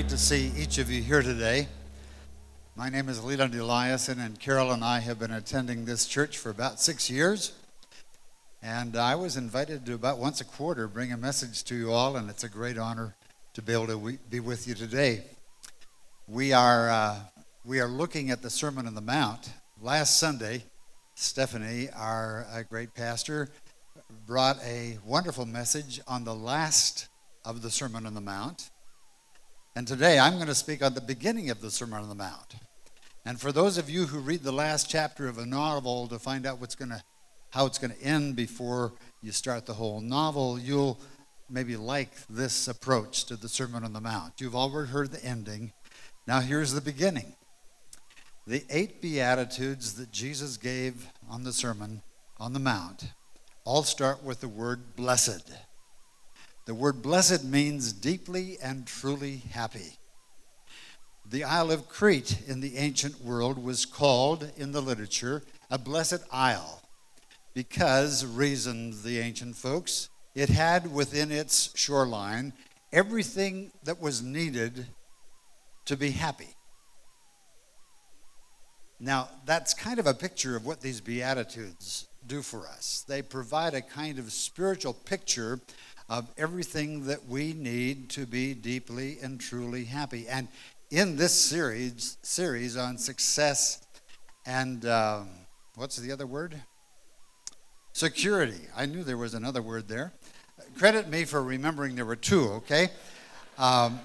Great to see each of you here today. My name is Leland Eliason, and Carol and I have been attending this church for about six years. And I was invited to about once a quarter bring a message to you all, and it's a great honor to be able to be with you today. We are, uh, we are looking at the Sermon on the Mount. Last Sunday, Stephanie, our uh, great pastor, brought a wonderful message on the last of the Sermon on the Mount. And today I'm going to speak on the beginning of the Sermon on the Mount. And for those of you who read the last chapter of a novel to find out what's going to how it's going to end before you start the whole novel, you'll maybe like this approach to the Sermon on the Mount. You've already heard the ending. Now here's the beginning. The eight beatitudes that Jesus gave on the Sermon on the Mount all start with the word blessed. The word blessed means deeply and truly happy. The Isle of Crete in the ancient world was called in the literature a blessed isle because, reasoned the ancient folks, it had within its shoreline everything that was needed to be happy. Now, that's kind of a picture of what these Beatitudes do for us. They provide a kind of spiritual picture of everything that we need to be deeply and truly happy. And in this series, series on success and um, what's the other word? Security. I knew there was another word there. Credit me for remembering there were two, okay? Um,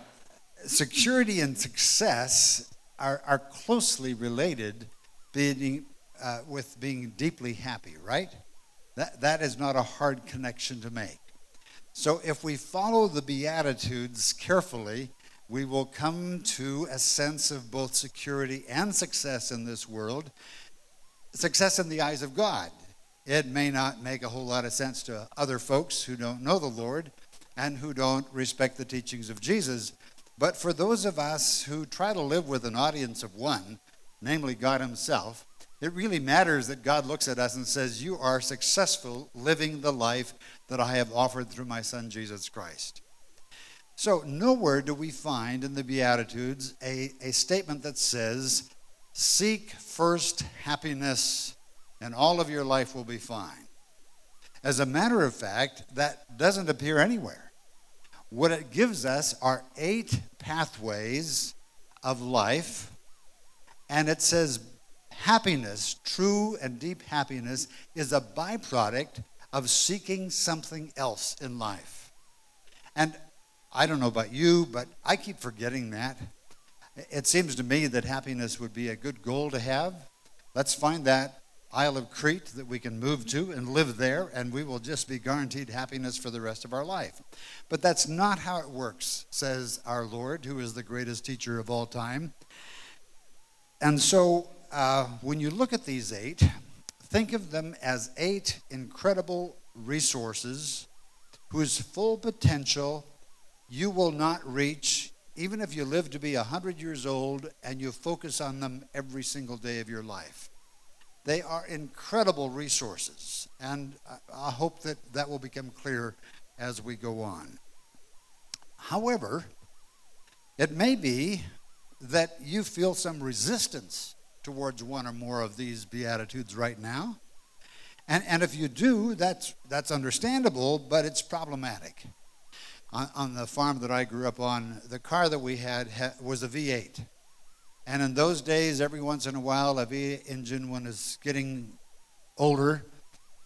security and success are, are closely related being, uh, with being deeply happy, right? That, that is not a hard connection to make. So if we follow the Beatitudes carefully, we will come to a sense of both security and success in this world. Success in the eyes of God. It may not make a whole lot of sense to other folks who don't know the Lord and who don't respect the teachings of Jesus. But for those of us who try to live with an audience of one, namely God Himself, it really matters that God looks at us and says, You are successful living the life that I have offered through my Son, Jesus Christ. So, nowhere do we find in the Beatitudes a, a statement that says, Seek first happiness, and all of your life will be fine. As a matter of fact, that doesn't appear anywhere. What it gives us are eight pathways of life, and it says happiness, true and deep happiness, is a byproduct of seeking something else in life. And I don't know about you, but I keep forgetting that. It seems to me that happiness would be a good goal to have. Let's find that Isle of Crete that we can move to and live there, and we will just be guaranteed happiness for the rest of our life. But that's not how it works, says our Lord, who is the greatest teacher of all time. And so uh, when you look at these eight, think of them as eight incredible resources whose full potential you will not reach even if you live to be 100 years old and you focus on them every single day of your life. They are incredible resources, and I hope that that will become clear as we go on. However, it may be that you feel some resistance towards one or more of these Beatitudes right now. And, and if you do, that's, that's understandable, but it's problematic. On, on the farm that I grew up on, the car that we had ha, was a V8. And in those days, every once in a while, a V8 engine, when it's getting older,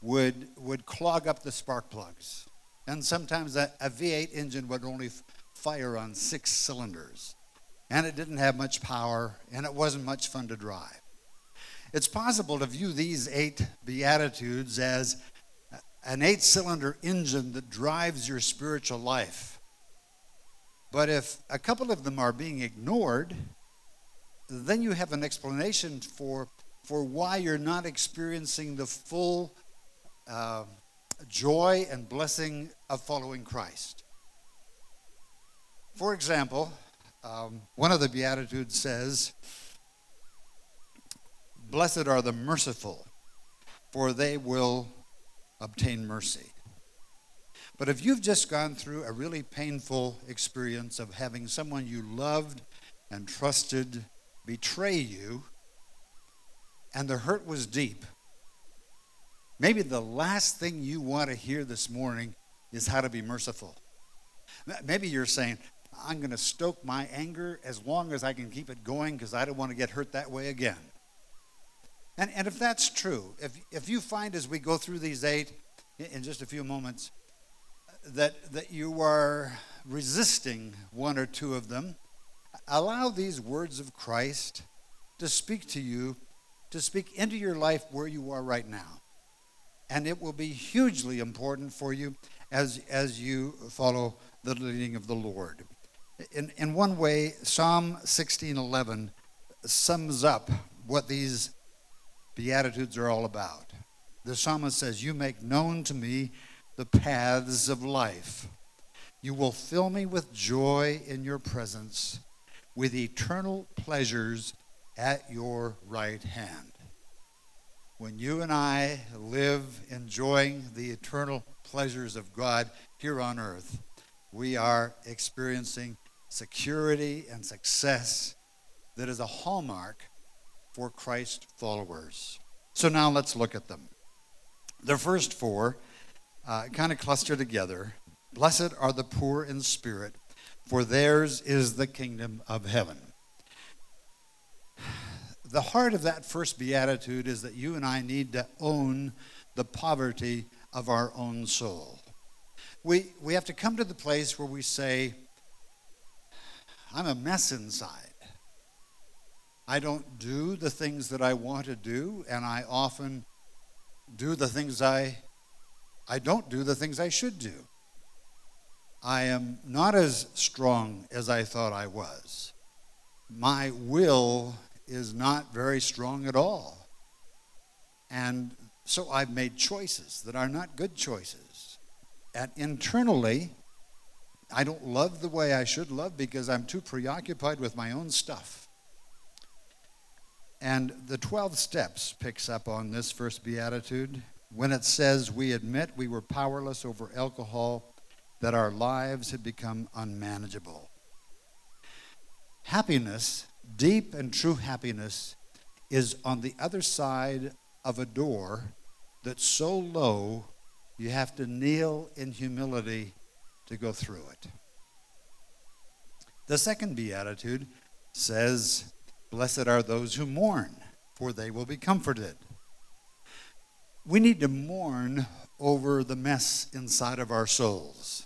would, would clog up the spark plugs. And sometimes a a V8 engine would only f- fire on six cylinders and it didn't have much power, and it wasn't much fun to drive. It's possible to view these eight Beatitudes as an eight cylinder engine that drives your spiritual life. But if a couple of them are being ignored, then you have an explanation for, for why you're not experiencing the full uh, joy and blessing of following Christ. For example, um, one of the Beatitudes says, Blessed are the merciful, for they will obtain mercy. But if you've just gone through a really painful experience of having someone you loved and trusted betray you, and the hurt was deep, maybe the last thing you want to hear this morning is how to be merciful. Maybe you're saying, I'm going to stoke my anger as long as I can keep it going because I don't want to get hurt that way again. And, and if that's true, if, if you find as we go through these eight in just a few moments uh, that, that you are resisting one or two of them, allow these words of Christ to speak to you, to speak into your life where you are right now. And it will be hugely important for you as, as you follow the leading of the Lord. In, in one way, Psalm 16:11 sums up what these Beatitudes are all about. The psalmist says, You make known to me the paths of life. You will fill me with joy in your presence, with eternal pleasures at your right hand. When you and I live enjoying the eternal pleasures of God here on earth, we are experiencing security and success that is a hallmark for Christ followers. So now let's look at them. The first four uh, kind of cluster together. Blessed are the poor in spirit, for theirs is the kingdom of heaven. The heart of that first beatitude is that you and I need to own the poverty of our own soul. We, we have to come to the place where we say, I'm a mess inside. I don't do the things that I want to do, and I often do the things I I don't do the things I should do. I am not as strong as I thought I was. My will is not very strong at all. And so I've made choices that are not good choices. And internally, I don't love the way I should love because I'm too preoccupied with my own stuff. And the 12 steps picks up on this first beatitude when it says we admit we were powerless over alcohol, that our lives had become unmanageable. Happiness, deep and true happiness, is on the other side of a door that's so low you have to kneel in humility to go through it. The second beatitude says, Blessed are those who mourn, for they will be comforted we need to mourn over the mess inside of our souls.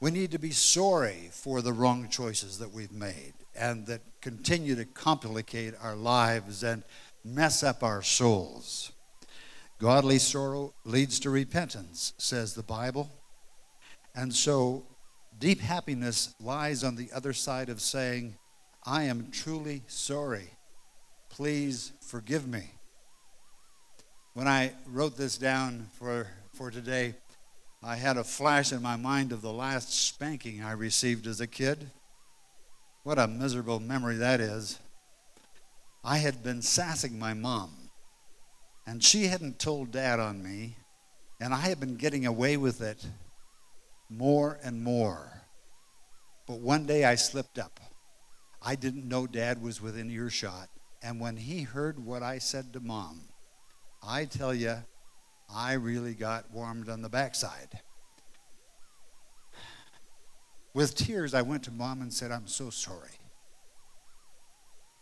We need to be sorry for the wrong choices that we've made and that continue to complicate our lives and mess up our souls. Godly sorrow leads to repentance, says the Bible. And so, deep happiness lies on the other side of saying, I am truly sorry. Please forgive me. When I wrote this down for, for today, I had a flash in my mind of the last spanking I received as a kid. What a miserable memory that is. I had been sassing my mom, and she hadn't told dad on me, and I had been getting away with it more and more. But one day I slipped up. I didn't know dad was within earshot, and when he heard what I said to mom, I tell you, I really got warmed on the backside. With tears, I went to mom and said, I'm so sorry.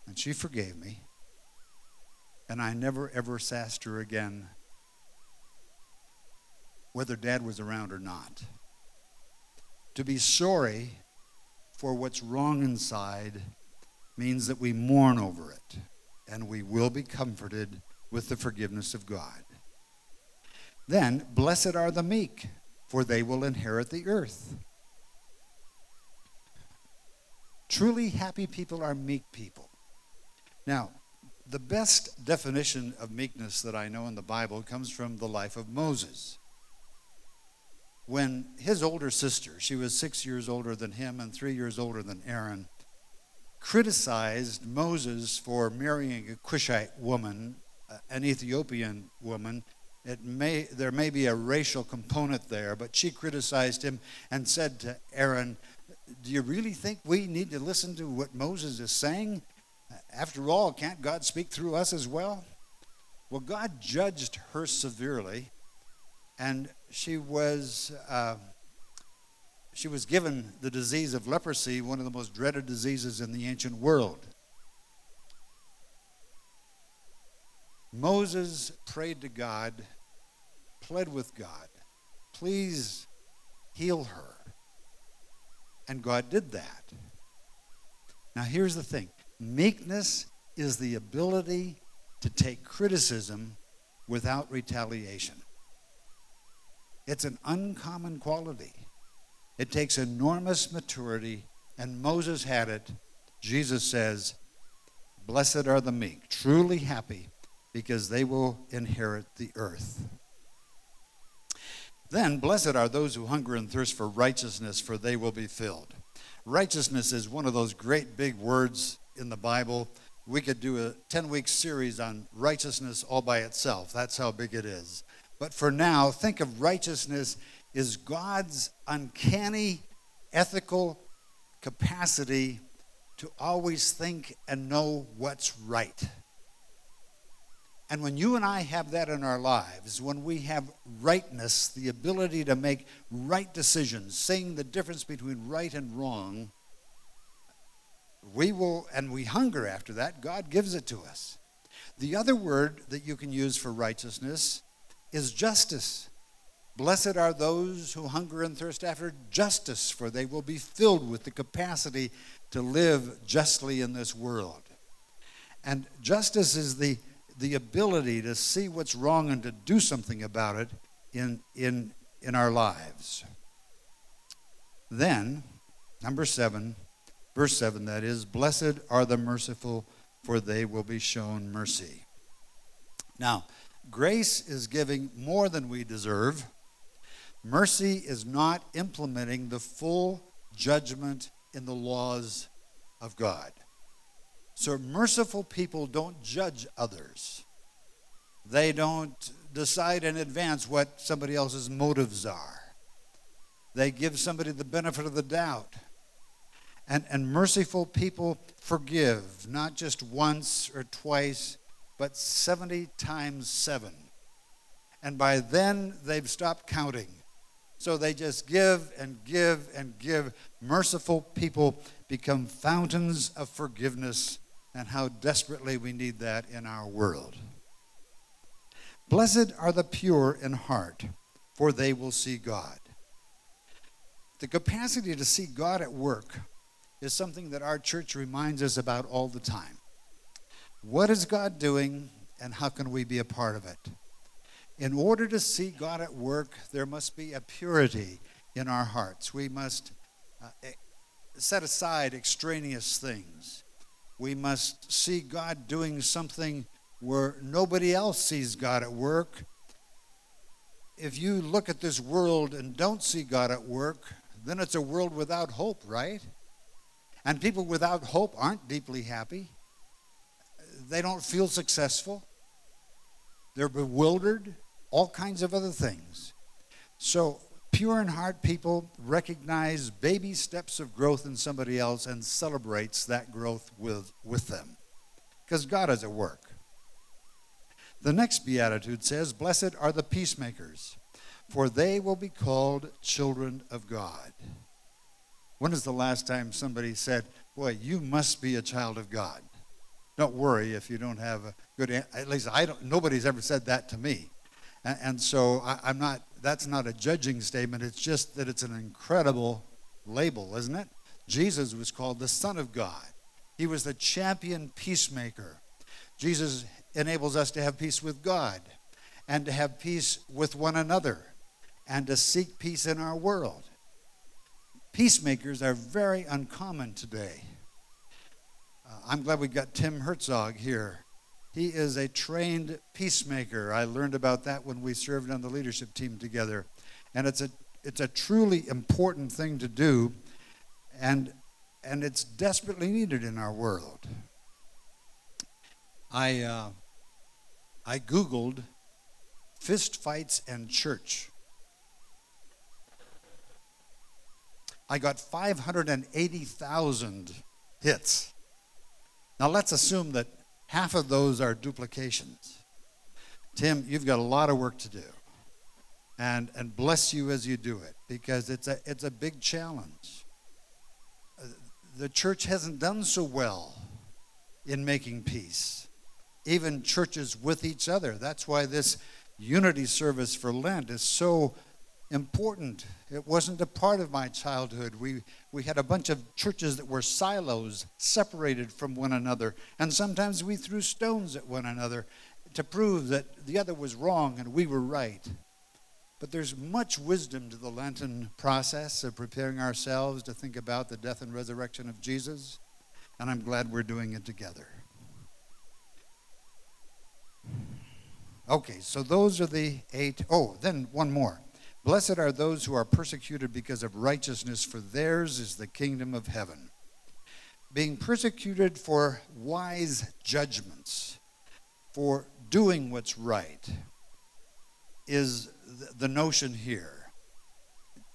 And she forgave me. And I never, ever sassed her again, whether dad was around or not. To be sorry for what's wrong inside means that we mourn over it and we will be comforted with the forgiveness of God. Then, blessed are the meek, for they will inherit the earth. Truly happy people are meek people. Now, the best definition of meekness that I know in the Bible comes from the life of Moses. When his older sister, she was six years older than him and three years older than Aaron, criticized Moses for marrying a Cushite woman an Ethiopian woman it may, there may be a racial component there, but she criticized him and said to Aaron, Do you really think we need to listen to what Moses is saying? After all, can't God speak through us as well? Well, God judged her severely, and she was. Uh, she was given the disease of leprosy, one of the most dreaded diseases in the ancient world. Moses prayed to God, pled with God, please heal her. And God did that. Now, here's the thing meekness is the ability to take criticism without retaliation. It's an uncommon quality. It takes enormous maturity, and Moses had it. Jesus says, Blessed are the meek, truly happy because they will inherit the earth. Then, blessed are those who hunger and thirst for righteousness, for they will be filled. Righteousness is one of those great big words in the Bible. We could do a 10 week series on righteousness all by itself. That's how big it is. But for now, think of righteousness as God's uncanny ethical capacity to always think and know what's right. And when you and I have that in our lives, when we have rightness, the ability to make right decisions, seeing the difference between right and wrong, we will, and we hunger after that, God gives it to us. The other word that you can use for righteousness is justice. Blessed are those who hunger and thirst after justice, for they will be filled with the capacity to live justly in this world. And justice is the the ability to see what's wrong and to do something about it in, in, in our lives. Then, number seven, verse seven, that is, blessed are the merciful, for they will be shown mercy. Now, grace is giving more than we deserve. Mercy is not implementing the full judgment in the laws of God. So, merciful people don't judge others. They don't decide in advance what somebody else's motives are. They give somebody the benefit of the doubt. And, and merciful people forgive, not just once or twice, but 70 times seven. And by then, they've stopped counting. So they just give and give and give. Merciful people become fountains of forgiveness and how desperately we need that in our world. Blessed are the pure in heart, for they will see God. The capacity to see God at work is something that our church reminds us about all the time. What is God doing, and how can we be a part of it? In order to see God at work, there must be a purity in our hearts. We must uh, set aside extraneous things we must see God doing something where nobody else sees God at work. If you look at this world and don't see God at work, then it's a world without hope, right? And people without hope aren't deeply happy. They don't feel successful. They're bewildered, all kinds of other things. So Pure in heart people recognize baby steps of growth in somebody else and celebrates that growth with, with them because God is at work. The next beatitude says, Blessed are the peacemakers, for they will be called children of God. When is the last time somebody said, Boy, you must be a child of God? Don't worry if you don't have a good, at least I don't, nobody's ever said that to me. And, and so I, I'm not that's not a judging statement. It's just that it's an incredible label, isn't it? Jesus was called the Son of God. He was the champion peacemaker. Jesus enables us to have peace with God and to have peace with one another and to seek peace in our world. Peacemakers are very uncommon today. Uh, I'm glad we got Tim Herzog here he is a trained peacemaker. I learned about that when we served on the leadership team together. And it's a, it's a truly important thing to do, and, and it's desperately needed in our world. I, uh, I Googled fist fights and church. I got 580,000 hits. Now let's assume that half of those are duplications. Tim, you've got a lot of work to do. And, and bless you as you do it because it's a, it's a big challenge. The church hasn't done so well in making peace, even churches with each other. That's why this unity service for Lent is so important. It wasn't a part of my childhood. We, we had a bunch of churches that were silos, separated from one another, and sometimes we threw stones at one another to prove that the other was wrong and we were right. But there's much wisdom to the Lenten process of preparing ourselves to think about the death and resurrection of Jesus, and I'm glad we're doing it together. Okay, so those are the eight. Oh, then one more. Blessed are those who are persecuted because of righteousness, for theirs is the kingdom of heaven. Being persecuted for wise judgments, for doing what's right, is the notion here.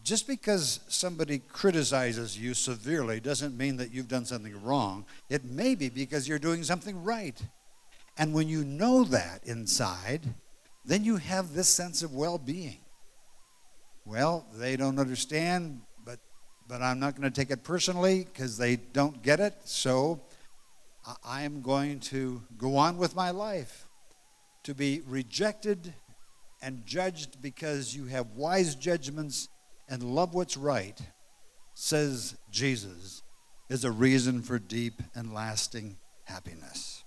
Just because somebody criticizes you severely doesn't mean that you've done something wrong. It may be because you're doing something right. And when you know that inside, then you have this sense of well being well, they don't understand, but but I'm not going to take it personally because they don't get it. So I am going to go on with my life. To be rejected and judged because you have wise judgments and love what's right, says Jesus, is a reason for deep and lasting happiness.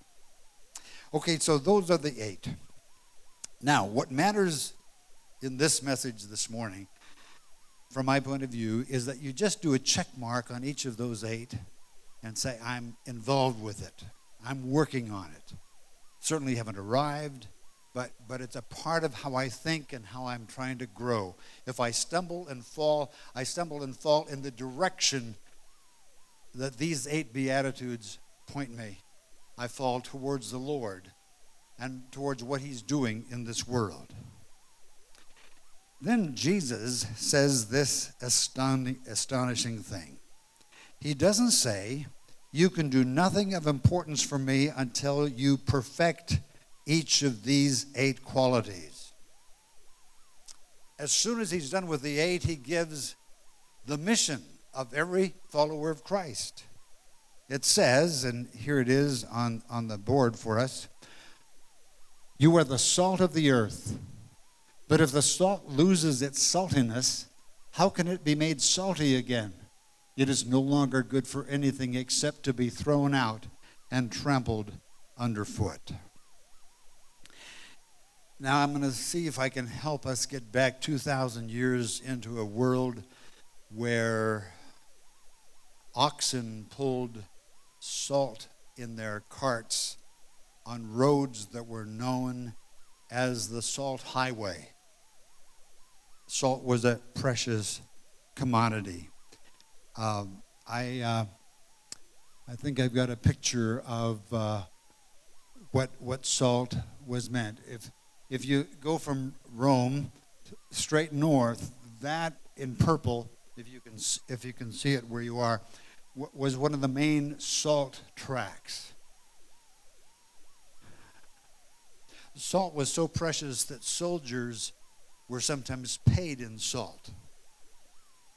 Okay, so those are the eight. Now, what matters in this message this morning, from my point of view, is that you just do a check mark on each of those eight and say, I'm involved with it. I'm working on it. Certainly haven't arrived, but, but it's a part of how I think and how I'm trying to grow. If I stumble and fall, I stumble and fall in the direction that these eight Beatitudes point me. I fall towards the Lord and towards what He's doing in this world. Then Jesus says this astonishing thing. He doesn't say, You can do nothing of importance for me until you perfect each of these eight qualities. As soon as he's done with the eight, he gives the mission of every follower of Christ. It says, and here it is on, on the board for us You are the salt of the earth. But if the salt loses its saltiness, how can it be made salty again? It is no longer good for anything except to be thrown out and trampled underfoot. Now, I'm going to see if I can help us get back 2,000 years into a world where oxen pulled salt in their carts on roads that were known as the Salt Highway salt was a precious commodity. Um, I, uh, I think I've got a picture of uh, what, what salt was meant. If, if you go from Rome straight north, that in purple, if you can, if you can see it where you are, was one of the main salt tracks. Salt was so precious that soldiers were sometimes paid in salt.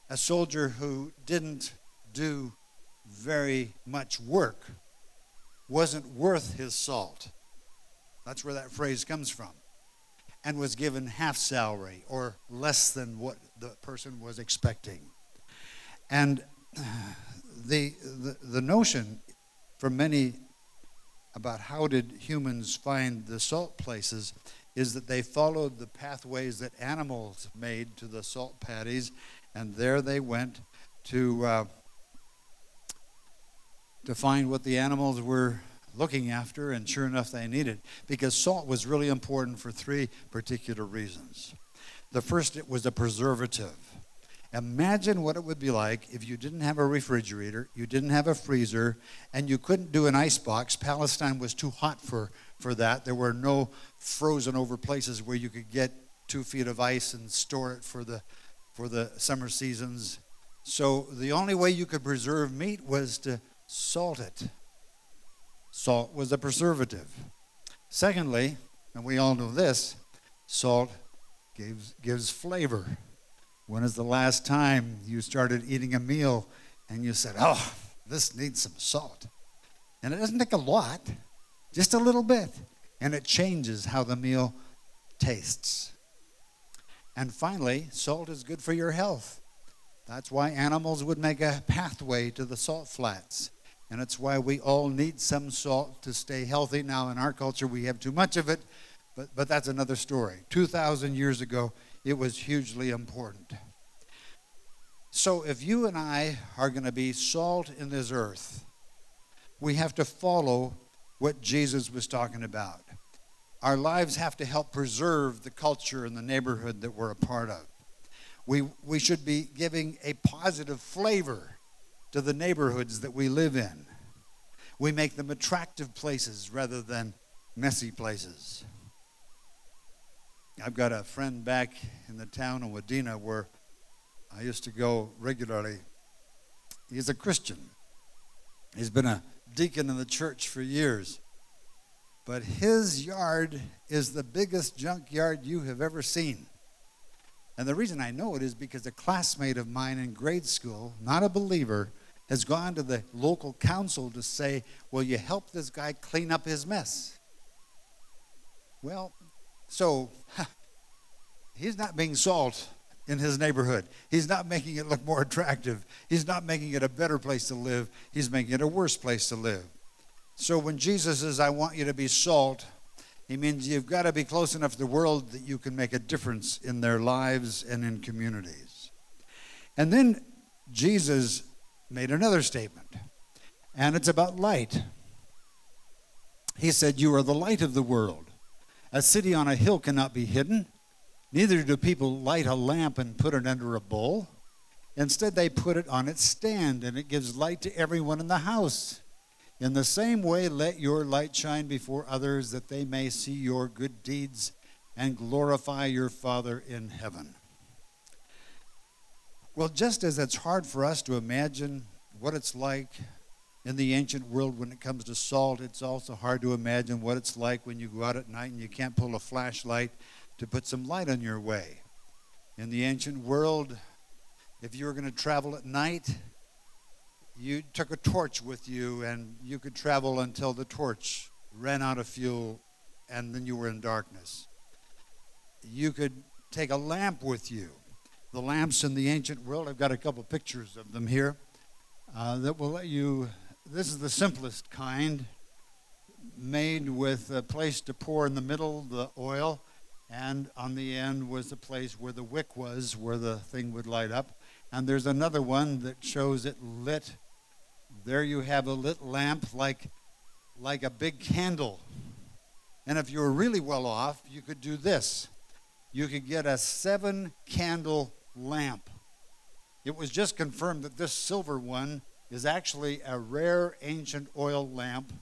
A soldier who didn't do very much work wasn't worth his salt. That's where that phrase comes from. And was given half salary or less than what the person was expecting. And the, the, the notion for many about how did humans find the salt places is that they followed the pathways that animals made to the salt paddies, and there they went to uh, to find what the animals were looking after, and sure enough, they needed because salt was really important for three particular reasons. The first, it was a preservative. Imagine what it would be like if you didn't have a refrigerator, you didn't have a freezer, and you couldn't do an ice box. Palestine was too hot for, for that. There were no frozen over places where you could get two feet of ice and store it for the, for the summer seasons. So the only way you could preserve meat was to salt it. Salt was a preservative. Secondly, and we all know this, salt gives, gives flavor. When is the last time you started eating a meal and you said, oh, this needs some salt? And it doesn't take a lot, just a little bit. And it changes how the meal tastes. And finally, salt is good for your health. That's why animals would make a pathway to the salt flats. And it's why we all need some salt to stay healthy. Now, in our culture, we have too much of it, but, but that's another story. 2,000 years ago, it was hugely important. So, if you and I are going to be salt in this earth, we have to follow what Jesus was talking about. Our lives have to help preserve the culture and the neighborhood that we're a part of. We, we should be giving a positive flavor to the neighborhoods that we live in. We make them attractive places rather than messy places. I've got a friend back in the town of Wadena where I used to go regularly. He's a Christian. He's been a deacon in the church for years. But his yard is the biggest junkyard you have ever seen. And the reason I know it is because a classmate of mine in grade school, not a believer, has gone to the local council to say, Will you help this guy clean up his mess? Well, so he's not being salt in his neighborhood. He's not making it look more attractive. He's not making it a better place to live. He's making it a worse place to live. So when Jesus says, I want you to be salt, he means you've got to be close enough to the world that you can make a difference in their lives and in communities. And then Jesus made another statement, and it's about light. He said, You are the light of the world. A city on a hill cannot be hidden. Neither do people light a lamp and put it under a bowl. Instead, they put it on its stand, and it gives light to everyone in the house. In the same way, let your light shine before others, that they may see your good deeds and glorify your Father in heaven. Well, just as it's hard for us to imagine what it's like in the ancient world when it comes to salt, it's also hard to imagine what it's like when you go out at night and you can't pull a flashlight to put some light on your way. In the ancient world, if you were going to travel at night, you took a torch with you and you could travel until the torch ran out of fuel and then you were in darkness. You could take a lamp with you. The lamps in the ancient world, I've got a couple pictures of them here uh, that will let you this is the simplest kind, made with a place to pour in the middle the oil, and on the end was the place where the wick was, where the thing would light up. And there's another one that shows it lit. There you have a lit lamp like, like a big candle. And if you were really well off, you could do this. You could get a seven candle lamp. It was just confirmed that this silver one is actually a rare ancient oil lamp.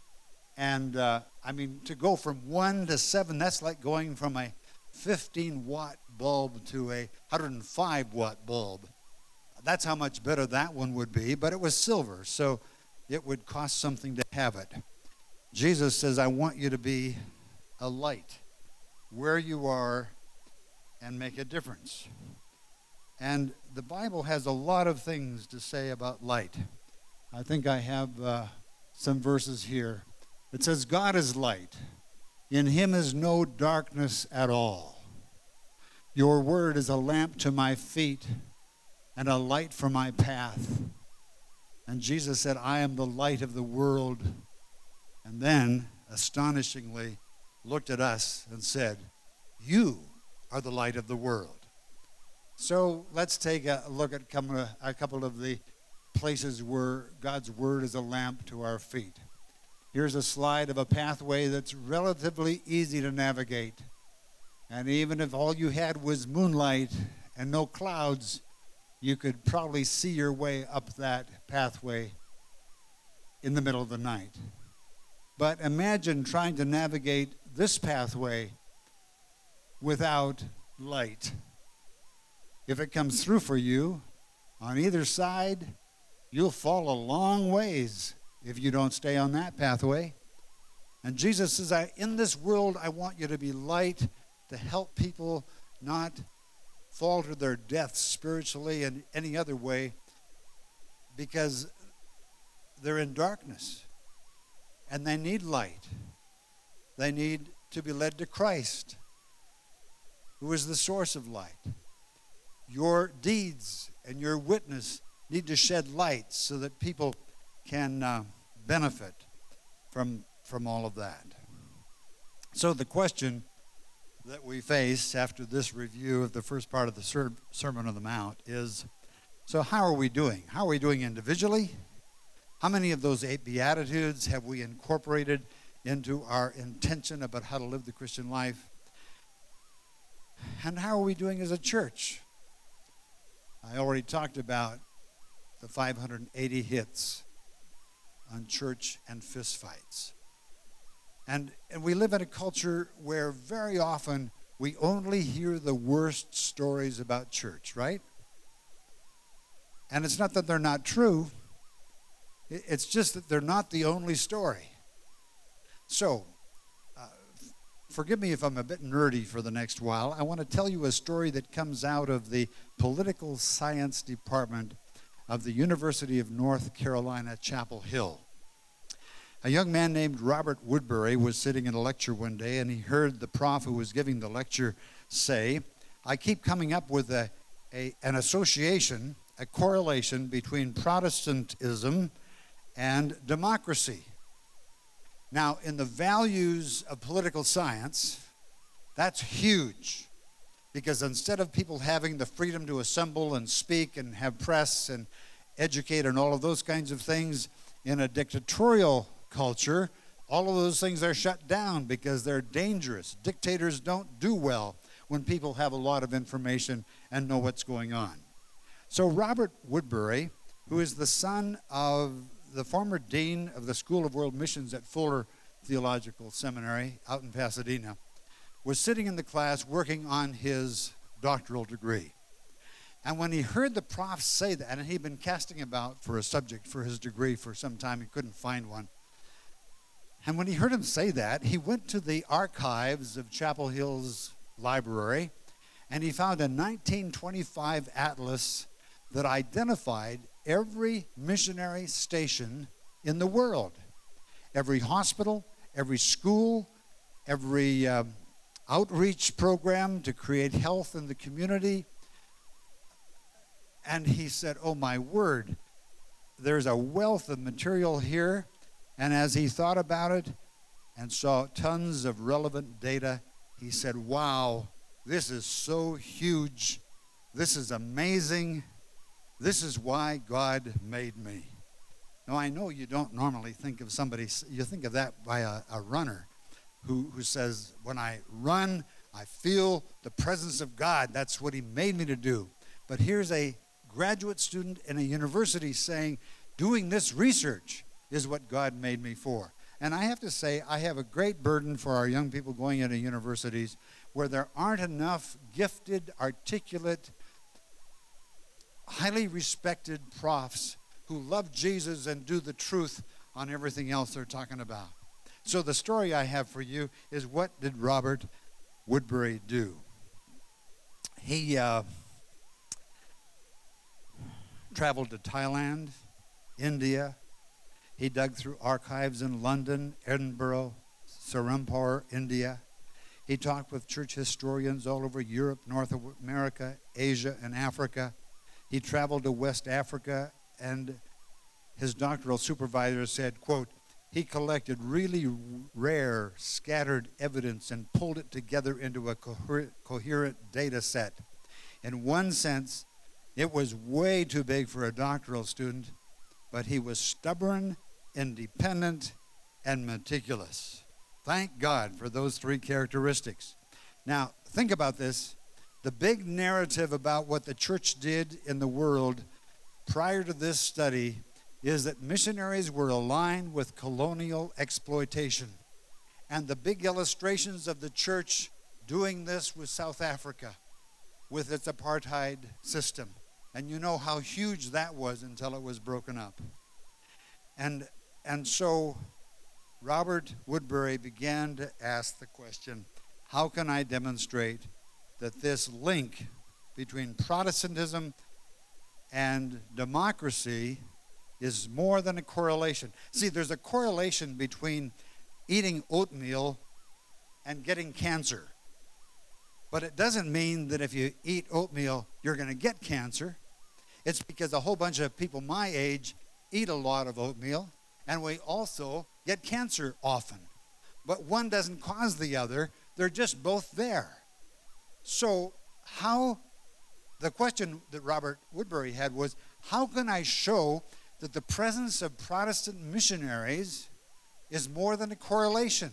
And uh, I mean, to go from one to seven, that's like going from a 15 watt bulb to a 105 watt bulb. That's how much better that one would be, but it was silver, so it would cost something to have it. Jesus says, I want you to be a light where you are and make a difference. And the Bible has a lot of things to say about light. I think I have uh, some verses here. It says, God is light, in him is no darkness at all. Your word is a lamp to my feet and a light for my path. And Jesus said, I am the light of the world. And then, astonishingly, looked at us and said, You are the light of the world. So let's take a look at a couple of the places where God's Word is a lamp to our feet. Here's a slide of a pathway that's relatively easy to navigate. And even if all you had was moonlight and no clouds, you could probably see your way up that pathway in the middle of the night. But imagine trying to navigate this pathway without light. If it comes through for you on either side, you'll fall a long ways if you don't stay on that pathway. And Jesus says, I, In this world, I want you to be light to help people not fall to their death spiritually and any other way because they're in darkness and they need light. They need to be led to Christ, who is the source of light. Your deeds and your witness need to shed light so that people can uh, benefit from, from all of that. So, the question that we face after this review of the first part of the Ser- Sermon on the Mount is so, how are we doing? How are we doing individually? How many of those eight Beatitudes have we incorporated into our intention about how to live the Christian life? And how are we doing as a church? I already talked about the 580 hits on church and fistfights. And, and we live in a culture where very often we only hear the worst stories about church, right? And it's not that they're not true, it's just that they're not the only story. So, uh, forgive me if I'm a bit nerdy for the next while. I want to tell you a story that comes out of the political science department of the University of North Carolina, Chapel Hill. A young man named Robert Woodberry was sitting in a lecture one day and he heard the prof who was giving the lecture say, I keep coming up with a, a, an association, a correlation between Protestantism and democracy. Now, in the values of political science, that's huge because instead of people having the freedom to assemble and speak and have press and educate and all of those kinds of things in a dictatorial culture, all of those things are shut down because they're dangerous. Dictators don't do well when people have a lot of information and know what's going on. So, Robert Woodberry, who is the son of the former dean of the School of World Missions at Fuller Theological Seminary out in Pasadena, was sitting in the class working on his doctoral degree. And when he heard the prof say that, and he'd been casting about for a subject for his degree for some time, he couldn't find one. And when he heard him say that, he went to the archives of Chapel Hill's library and he found a 1925 atlas that identified every missionary station in the world every hospital, every school, every um, outreach program to create health in the community. And he said, Oh, my word, there's a wealth of material here and as he thought about it and saw tons of relevant data, he said, Wow, this is so huge. This is amazing. This is why God made me. Now, I know you don't normally think of somebody, you think of that by a, a runner who, who says, When I run, I feel the presence of God. That's what He made me to do. But here's a graduate student in a university saying, Doing this research is what God made me for. And I have to say, I have a great burden for our young people going into universities where there aren't enough gifted, articulate, highly respected profs who love Jesus and do the truth on everything else they're talking about. So, the story I have for you is what did Robert Woodberry do? He uh, traveled to Thailand, India, he dug through archives in London, Edinburgh, Serampore, India. He talked with church historians all over Europe, North America, Asia, and Africa. He traveled to West Africa, and his doctoral supervisor said, quote, he collected really rare, scattered evidence and pulled it together into a coherent, data set. In one sense, it was way too big for a doctoral student, but he was stubborn independent, and meticulous. Thank God for those three characteristics. Now, think about this. the big narrative about what the church did in the world prior to this study is that missionaries were aligned with colonial exploitation. And the big illustrations of the church doing this was South Africa with its apartheid system. And you know how huge that was until it was broken up. And, and so Robert Woodberry began to ask the question how can I demonstrate that this link between Protestantism and democracy is more than a correlation. See, there's a correlation between eating oatmeal and getting cancer. But it doesn't mean that if you eat oatmeal, you're going to get cancer. It's because a whole bunch of people my age eat a lot of oatmeal, and we also get cancer often. But one doesn't cause the other, they're just both there. So, how the question that Robert Woodberry had was how can I show that the presence of Protestant missionaries is more than a correlation?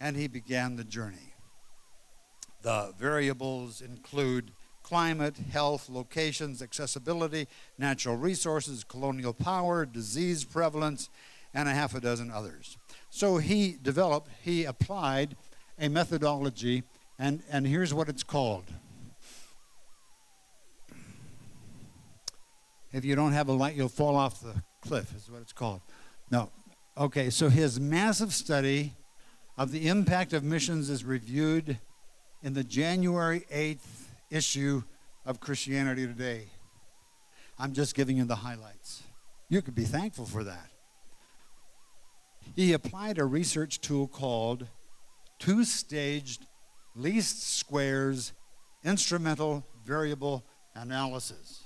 And he began the journey. The variables include climate, health, locations, accessibility, natural resources, colonial power, disease prevalence, and a half a dozen others. So he developed, he applied a methodology, and, and here's what it's called If you don't have a light, you'll fall off the cliff, is what it's called. No. Okay, so his massive study of the impact of missions is reviewed in the January 8th issue of Christianity Today. I'm just giving you the highlights. You could be thankful for that. He applied a research tool called two staged least squares instrumental variable analysis.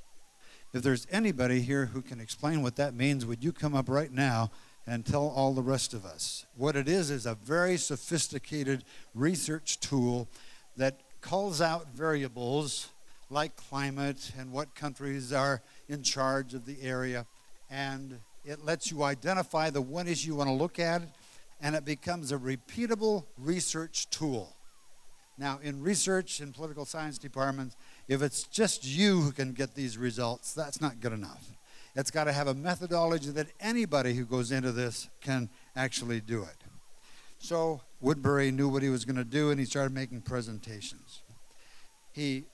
If there's anybody here who can explain what that means, would you come up right now and tell all the rest of us? What it is is a very sophisticated research tool that calls out variables like climate and what countries are in charge of the area. And it lets you identify the one issue you want to look at, and it becomes a repeatable research tool. Now, in research and political science departments, if it's just you who can get these results, that's not good enough. It's got to have a methodology that anybody who goes into this can actually do it. So Woodberry knew what he was going to do, and he started making presentations. He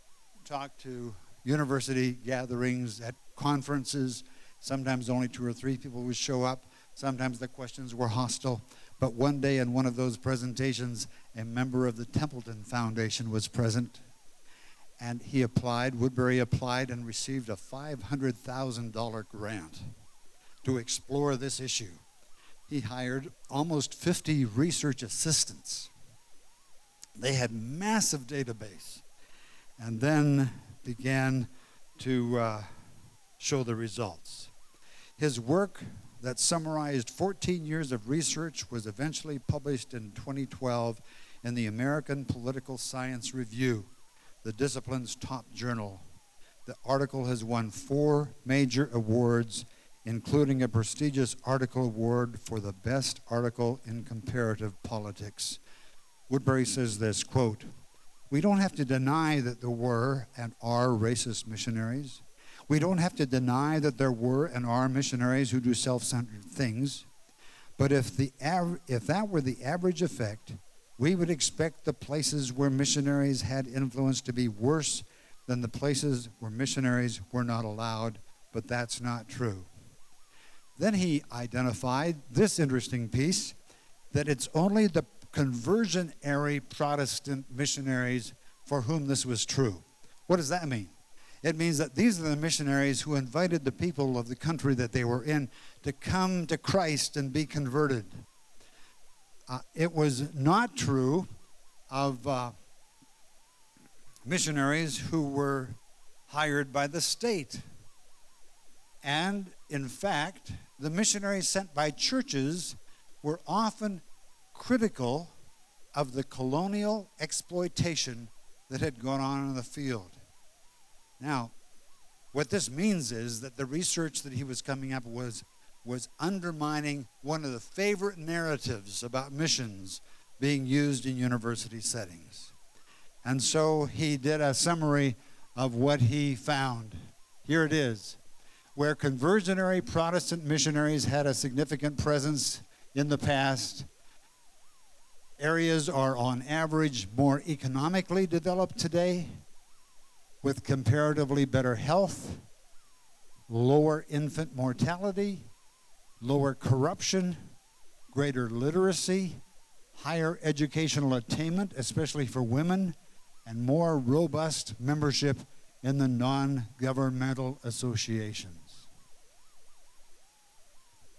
talked to university gatherings, at conferences. Sometimes only two or three people would show up. Sometimes the questions were hostile. But one day in one of those presentations, a member of the Templeton Foundation was present and he applied, Woodberry applied and received a $500,000 grant to explore this issue. He hired almost 50 research assistants. They had massive database and then began to uh, show the results. His work that summarized 14 years of research was eventually published in 2012 in the American Political Science Review the discipline's top journal. The article has won four major awards, including a prestigious article award for the best article in comparative politics. Woodberry says this quote, We don't have to deny that there were and are racist missionaries. We don't have to deny that there were and are missionaries who do self centered things. But if, the av- if that were the average effect, we would expect the places where missionaries had influence to be worse than the places where missionaries were not allowed, but that's not true. Then he identified this interesting piece that it's only the conversion conversionary Protestant missionaries for whom this was true. What does that mean? It means that these are the missionaries who invited the people of the country that they were in to come to Christ and be converted. Uh, it was not true of uh, missionaries who were hired by the state. And in fact, the missionaries sent by churches were often critical of the colonial exploitation that had gone on in the field. Now, what this means is that the research that he was coming up was was undermining one of the favorite narratives about missions being used in university settings. And so he did a summary of what he found. Here it is. Where conversionary Protestant missionaries had a significant presence in the past, areas are on average more economically developed today with comparatively better health, lower infant mortality, lower corruption, greater literacy, higher educational attainment, especially for women, and more robust membership in the non governmental associations.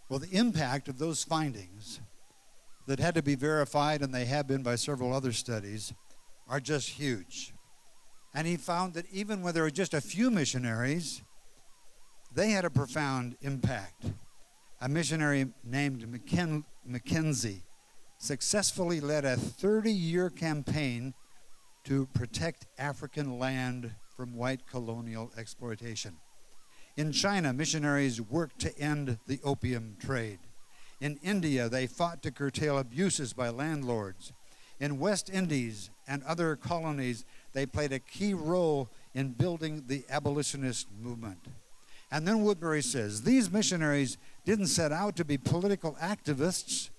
Well, the impact of those findings that had to be verified, and they have been by several other studies, are just huge. And he found that even when there were just a few missionaries, they had a profound impact. A missionary named McKen- Mackenzie successfully led a 30 year campaign to protect African land from white colonial exploitation. In China, missionaries worked to end the opium trade. In India, they fought to curtail abuses by landlords. In West Indies and other colonies, they played a key role in building the abolitionist movement. And then Woodberry says these missionaries didn't set out to be political activists.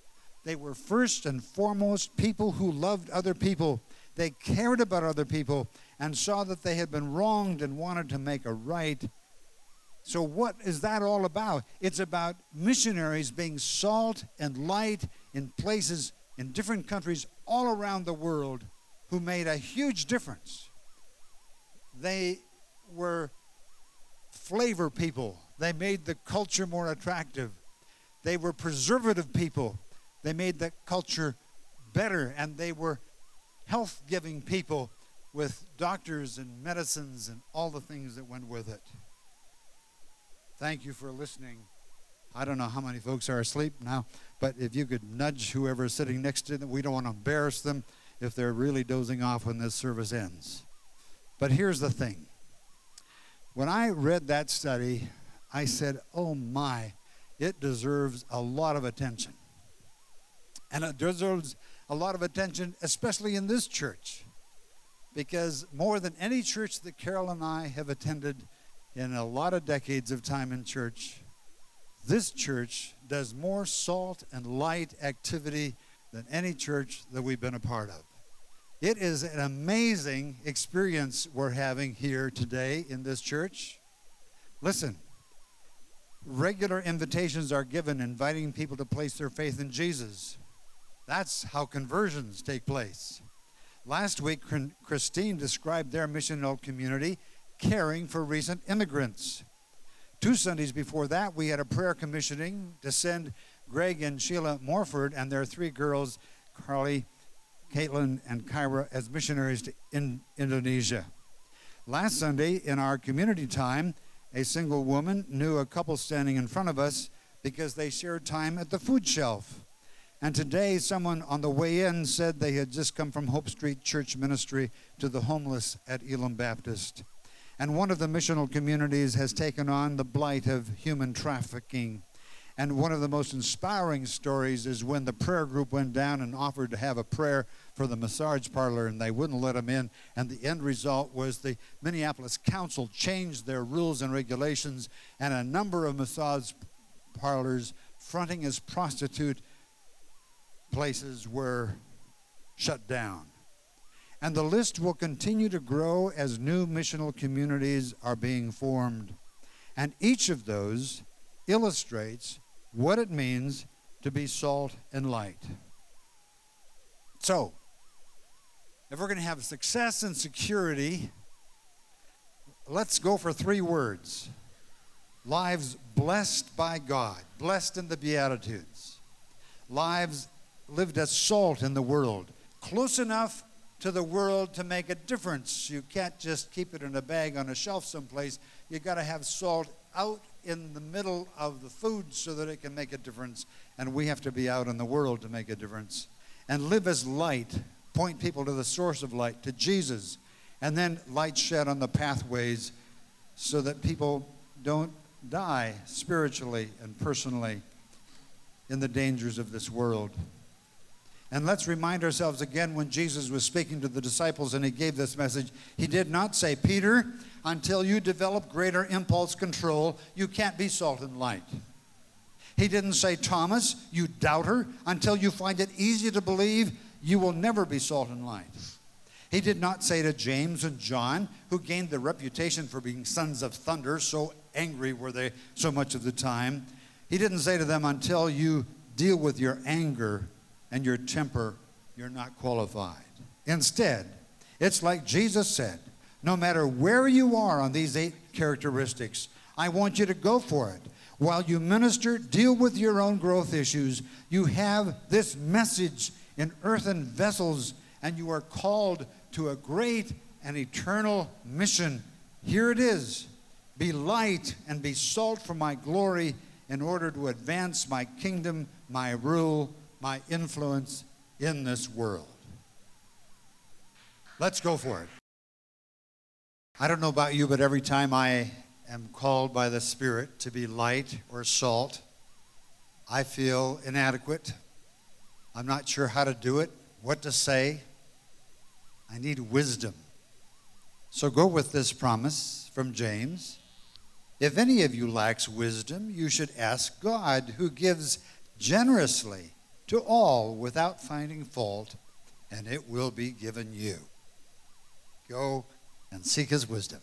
They were first and foremost people who loved other people. They cared about other people and saw that they had been wronged and wanted to make a right. So, what is that all about? It's about missionaries being salt and light in places in different countries all around the world who made a huge difference. They were flavor people, they made the culture more attractive. They were preservative people, they made the culture better, and they were health giving people with doctors and medicines and all the things that went with it. Thank you for listening. I don't know how many folks are asleep now, but if you could nudge whoever is sitting next to them, we don't want to embarrass them if they're really dozing off when this service ends. But here's the thing when I read that study, I said, oh my, it deserves a lot of attention. And it deserves a lot of attention, especially in this church, because more than any church that Carol and I have attended in a lot of decades of time in church, this church does more salt and light activity than any church that we've been a part of. It is an amazing experience we're having here today in this church. Listen, regular invitations are given inviting people to place their faith in Jesus. That's how conversions take place. Last week, Christine described their mission missional community caring for recent immigrants. Two Sundays before that, we had a prayer commissioning to send Greg and Sheila Morford and their three girls, Carly, Caitlin, and Kyra, as missionaries to in Indonesia. Last Sunday, in our community time, a single woman knew a couple standing in front of us because they shared time at the food shelf. And today, someone on the way in said they had just come from Hope Street Church Ministry to the homeless at Elam Baptist. And one of the missional communities has taken on the blight of human trafficking. And one of the most inspiring stories is when the prayer group went down and offered to have a prayer for the massage parlor, and they wouldn't let them in. And the end result was the Minneapolis Council changed their rules and regulations, and a number of massage parlors fronting as prostitute places were shut down. And the list will continue to grow as new missional communities are being formed. And each of those illustrates what it means to be salt and light. So, if we're going to have success and security, let's go for three words lives blessed by God, blessed in the Beatitudes, lives lived as salt in the world, close enough to the world to make a difference. You can't just keep it in a bag on a shelf someplace. You got to have salt out in the middle of the food so that it can make a difference. And we have to be out in the world to make a difference. And live as light, point people to the source of light, to Jesus. And then light shed on the pathways so that people don't die spiritually and personally in the dangers of this world. And let's remind ourselves again when Jesus was speaking to the disciples and he gave this message, he did not say, Peter, until you develop greater impulse control, you can't be salt and light. He didn't say, Thomas, you doubter, until you find it easy to believe, you will never be salt and light. He did not say to James and John, who gained the reputation for being sons of thunder, so angry were they so much of the time. He didn't say to them, until you deal with your anger and your temper, you're not qualified. Instead, it's like Jesus said no matter where you are on these eight characteristics, I want you to go for it. While you minister, deal with your own growth issues. You have this message in earthen vessels, and you are called to a great and eternal mission. Here it is Be light and be salt for my glory in order to advance my kingdom, my rule, my influence in this world. Let's go for it. I don't know about you, but every time I am called by the Spirit to be light or salt, I feel inadequate. I'm not sure how to do it, what to say. I need wisdom. So go with this promise from James. If any of you lacks wisdom, you should ask God, who gives generously to all without finding fault, and it will be given you. Go and seek his wisdom.